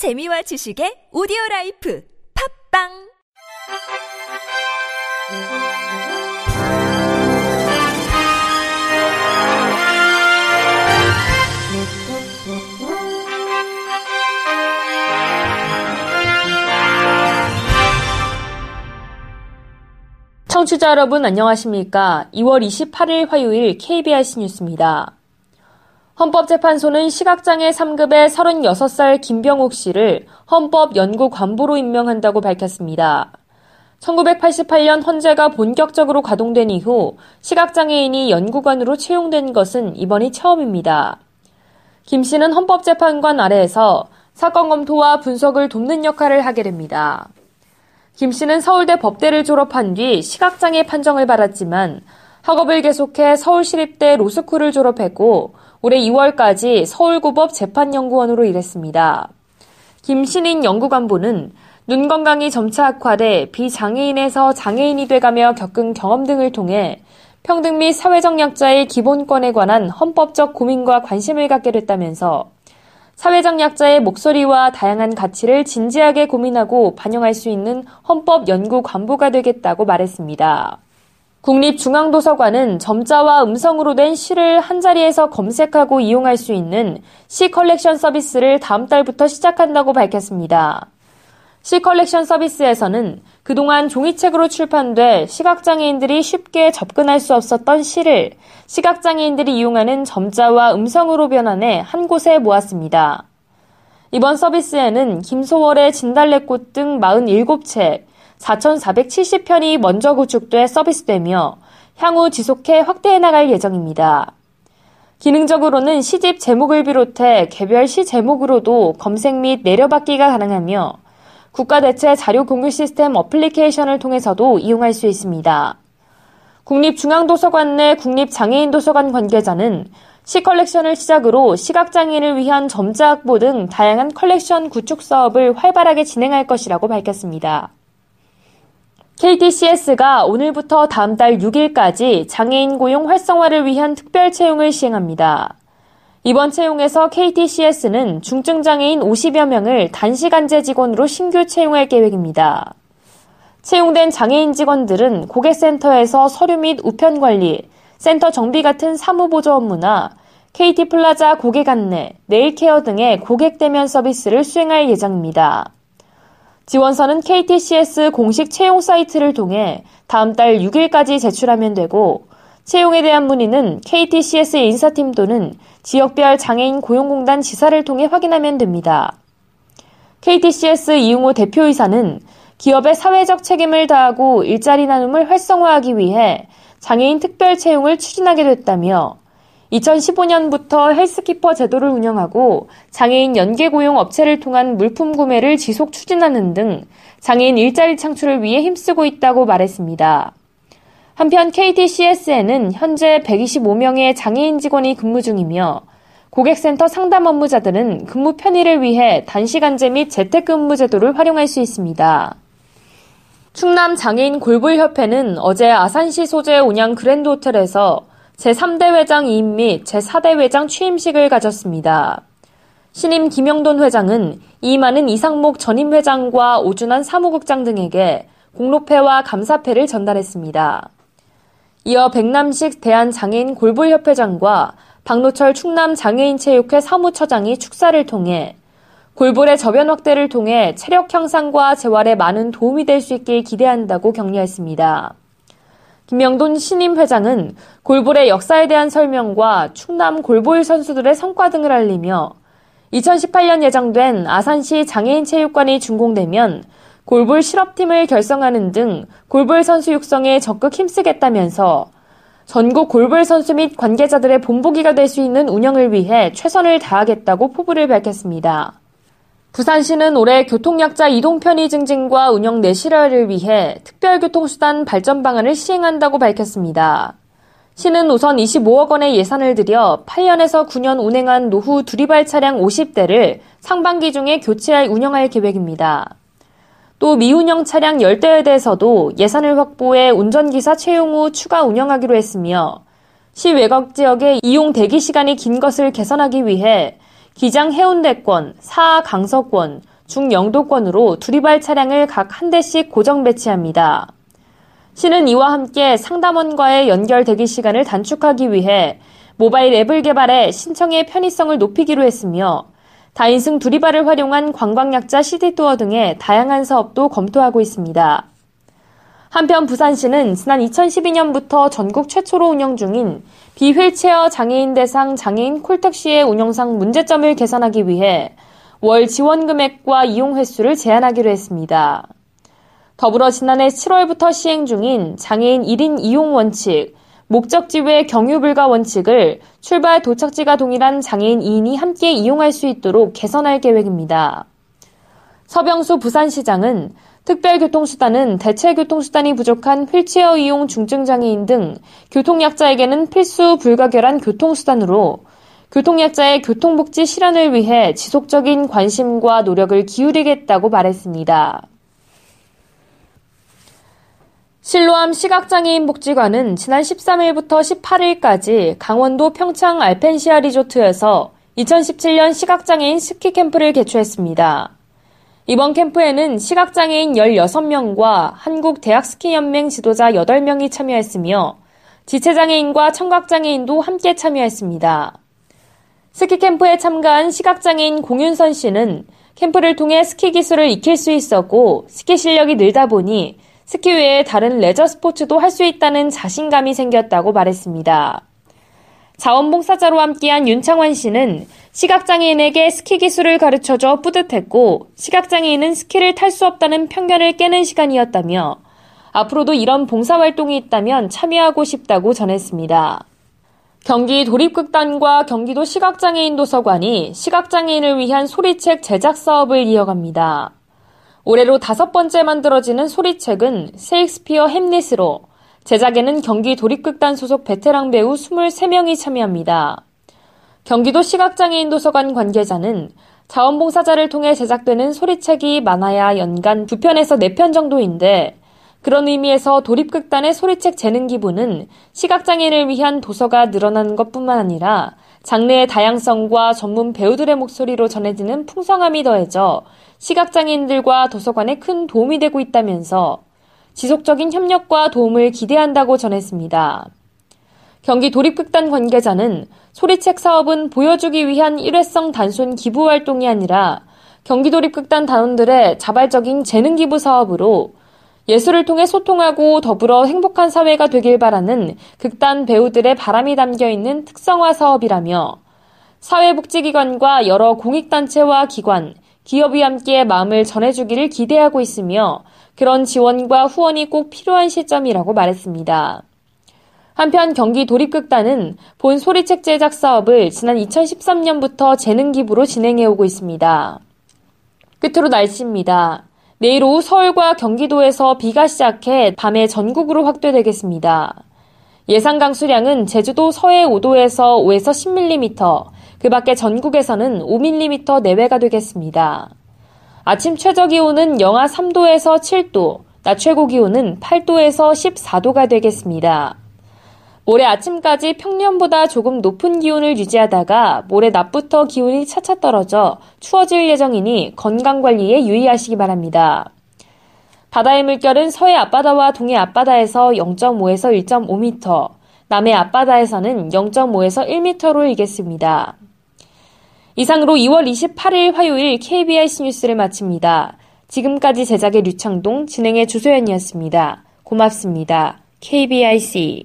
재미와 지식의 오디오 라이프 팝빵 청취자 여러분 안녕하십니까? 2월 28일 화요일 KBS 뉴스입니다. 헌법재판소는 시각장애 3급의 36살 김병욱 씨를 헌법연구관부로 임명한다고 밝혔습니다. 1988년 헌재가 본격적으로 가동된 이후 시각장애인이 연구관으로 채용된 것은 이번이 처음입니다. 김 씨는 헌법재판관 아래에서 사건 검토와 분석을 돕는 역할을 하게 됩니다. 김 씨는 서울대 법대를 졸업한 뒤 시각장애 판정을 받았지만 학업을 계속해 서울시립대 로스쿨을 졸업했고 올해 2월까지 서울고법 재판연구원으로 일했습니다. 김신인 연구관부는 눈 건강이 점차 악화돼 비장애인에서 장애인이 돼가며 겪은 경험 등을 통해 평등 및 사회적 약자의 기본권에 관한 헌법적 고민과 관심을 갖게 됐다면서 사회적 약자의 목소리와 다양한 가치를 진지하게 고민하고 반영할 수 있는 헌법 연구 관부가 되겠다고 말했습니다. 국립중앙도서관은 점자와 음성으로 된 시를 한자리에서 검색하고 이용할 수 있는 시 컬렉션 서비스를 다음 달부터 시작한다고 밝혔습니다. 시 컬렉션 서비스에서는 그동안 종이책으로 출판돼 시각장애인들이 쉽게 접근할 수 없었던 시를 시각장애인들이 이용하는 점자와 음성으로 변환해 한 곳에 모았습니다. 이번 서비스에는 김소월의 진달래꽃 등 47책, 4,470편이 먼저 구축돼 서비스되며 향후 지속해 확대해 나갈 예정입니다. 기능적으로는 시집 제목을 비롯해 개별 시 제목으로도 검색 및 내려받기가 가능하며 국가대체 자료 공유 시스템 어플리케이션을 통해서도 이용할 수 있습니다. 국립중앙도서관 내 국립장애인도서관 관계자는 시 컬렉션을 시작으로 시각장애인을 위한 점자 확보 등 다양한 컬렉션 구축 사업을 활발하게 진행할 것이라고 밝혔습니다. KTCS가 오늘부터 다음 달 6일까지 장애인 고용 활성화를 위한 특별 채용을 시행합니다. 이번 채용에서 KTCS는 중증장애인 50여 명을 단시간제 직원으로 신규 채용할 계획입니다. 채용된 장애인 직원들은 고객센터에서 서류 및 우편 관리, 센터 정비 같은 사무 보조 업무나 KT 플라자 고객 안내, 네일 케어 등의 고객 대면 서비스를 수행할 예정입니다. 지원서는 KTCS 공식 채용 사이트를 통해 다음 달 6일까지 제출하면 되고 채용에 대한 문의는 KTCS 인사팀 또는 지역별 장애인 고용공단 지사를 통해 확인하면 됩니다. KTCS 이용호 대표이사는 기업의 사회적 책임을 다하고 일자리 나눔을 활성화하기 위해 장애인 특별 채용을 추진하게 됐다며 2015년부터 헬스키퍼 제도를 운영하고 장애인 연계 고용 업체를 통한 물품 구매를 지속 추진하는 등 장애인 일자리 창출을 위해 힘쓰고 있다고 말했습니다. 한편 KTCS에는 현재 125명의 장애인 직원이 근무 중이며 고객센터 상담 업무자들은 근무 편의를 위해 단시간제 및 재택근무 제도를 활용할 수 있습니다. 충남 장애인 골불협회는 어제 아산시 소재 온양 그랜드 호텔에서 제3대 회장 이임 및 제4대 회장 취임식을 가졌습니다. 신임 김영돈 회장은 이임하는 이상목 전임 회장과 오준환 사무국장 등에게 공로패와 감사패를 전달했습니다. 이어 백남식 대한장애인 골볼협회장과 박노철 충남 장애인체육회 사무처장이 축사를 통해 골볼의 저변 확대를 통해 체력 향상과 재활에 많은 도움이 될 수 있길 기대한다고 격려했습니다. 김명돈 신임 회장은 골볼의 역사에 대한 설명과 충남 골볼 선수들의 성과 등을 알리며 2018년 예정된 아산시 장애인 체육관이 준공되면 골볼 실업팀을 결성하는 등 골볼 선수 육성에 적극 힘쓰겠다면서 전국 골볼 선수 및 관계자들의 본보기가 될 수 있는 운영을 위해 최선을 다하겠다고 포부를 밝혔습니다. 부산시는 올해 교통약자 이동 편의 증진과 운영 내실화를 위해 특별교통수단 발전 방안을 시행한다고 밝혔습니다. 시는 우선 25억 원의 예산을 들여 8년에서 9년 운행한 노후 두리발 차량 50대를 상반기 중에 교체할 운영할 계획입니다. 또 미운영 차량 10대에 대해서도 예산을 확보해 운전기사 채용 후 추가 운영하기로 했으며 시 외곽 지역의 이용 대기 시간이 긴 것을 개선하기 위해 기장 해운대권, 사 강서권, 중 영도권으로 두리발 차량을 각 한 대씩 고정 배치합니다. 시는 이와 함께 상담원과의 연결 대기 시간을 단축하기 위해 모바일 앱을 개발해 신청의 편의성을 높이기로 했으며 다인승 두리발을 활용한 관광약자 시티투어 등의 다양한 사업도 검토하고 있습니다. 한편 부산시는 지난 2012년부터 전국 최초로 운영 중인 비휠체어 장애인 대상 장애인 콜택시의 운영상 문제점을 개선하기 위해 월 지원 금액과 이용 횟수를 제한하기로 했습니다. 더불어 지난해 7월부터 시행 중인 장애인 1인 이용 원칙, 목적지 외 경유 불가 원칙을 출발 도착지가 동일한 장애인 2인이 함께 이용할 수 있도록 개선할 계획입니다. 서병수 부산시장은 특별교통수단은 대체교통수단이 부족한 휠체어 이용 중증장애인 등 교통약자에게는 필수 불가결한 교통수단으로 교통약자의 교통복지 실현을 위해 지속적인 관심과 노력을 기울이겠다고 말했습니다. 실로암 시각장애인 복지관은 지난 13일부터 18일까지 강원도 평창 알펜시아 리조트에서 2017년 시각장애인 스키 캠프를 개최했습니다. 이번 캠프에는 시각장애인 16명과 한국대학스키연맹 지도자 8명이 참여했으며 지체장애인과 청각장애인도 함께 참여했습니다. 스키 캠프에 참가한 시각장애인 공윤선 씨는 캠프를 통해 스키 기술을 익힐 수 있었고 스키 실력이 늘다 보니 스키 외에 다른 레저 스포츠도 할 수 있다는 자신감이 생겼다고 말했습니다. 자원봉사자로 함께한 윤창환 씨는 시각장애인에게 스키 기술을 가르쳐줘 뿌듯했고 시각장애인은 스키를 탈 수 없다는 편견을 깨는 시간이었다며 앞으로도 이런 봉사활동이 있다면 참여하고 싶다고 전했습니다. 경기 도립극단과 경기도 시각장애인 도서관이 시각장애인을 위한 소리책 제작 사업을 이어갑니다. 올해로 다섯 번째 만들어지는 소리책은 셰익스피어 햄릿으로 제작에는 경기 도립극단 소속 베테랑 배우 23명이 참여합니다. 경기도 시각장애인 도서관 관계자는 자원봉사자를 통해 제작되는 소리책이 많아야 연간 2편에서 4편 정도인데 그런 의미에서 도립극단의 소리책 재능 기부는 시각장애인을 위한 도서가 늘어나는 것뿐만 아니라 장르의 다양성과 전문 배우들의 목소리로 전해지는 풍성함이 더해져 시각장애인들과 도서관에 큰 도움이 되고 있다면서 지속적인 협력과 도움을 기대한다고 전했습니다. 경기 도립극단 관계자는 소리책 사업은 보여주기 위한 일회성 단순 기부 활동이 아니라 경기 도립극단 단원들의 자발적인 재능 기부 사업으로 예술을 통해 소통하고 더불어 행복한 사회가 되길 바라는 극단 배우들의 바람이 담겨 있는 특성화 사업이라며 사회복지기관과 여러 공익단체와 기관, 기업이 함께 마음을 전해주기를 기대하고 있으며 그런 지원과 후원이 꼭 필요한 시점이라고 말했습니다. 한편 경기 도립극단은 본 소리책 제작 사업을 지난 2013년부터 재능 기부로 진행해 오고 있습니다. 끝으로 날씨입니다. 내일 오후 서울과 경기도에서 비가 시작해 밤에 전국으로 확대되겠습니다. 예상 강수량은 제주도 서해 5도에서 5에서 10mm, 그 밖에 전국에서는 5mm 내외가 되겠습니다. 아침 최저 기온은 영하 3도에서 7도, 낮 최고 기온은 8도에서 14도가 되겠습니다. 모레 아침까지 평년보다 조금 높은 기온을 유지하다가 모레 낮부터 기온이 차차 떨어져 추워질 예정이니 건강 관리에 유의하시기 바랍니다. 바다의 물결은 서해 앞바다와 동해 앞바다에서 0.5에서 1.5m, 남해 앞바다에서는 0.5에서 1m로 일겠습니다. 이상으로 2월 28일 화요일 KBS 뉴스를 마칩니다. 지금까지 제작의 류창동, 진행의 주소연이었습니다. 고맙습니다. KBIC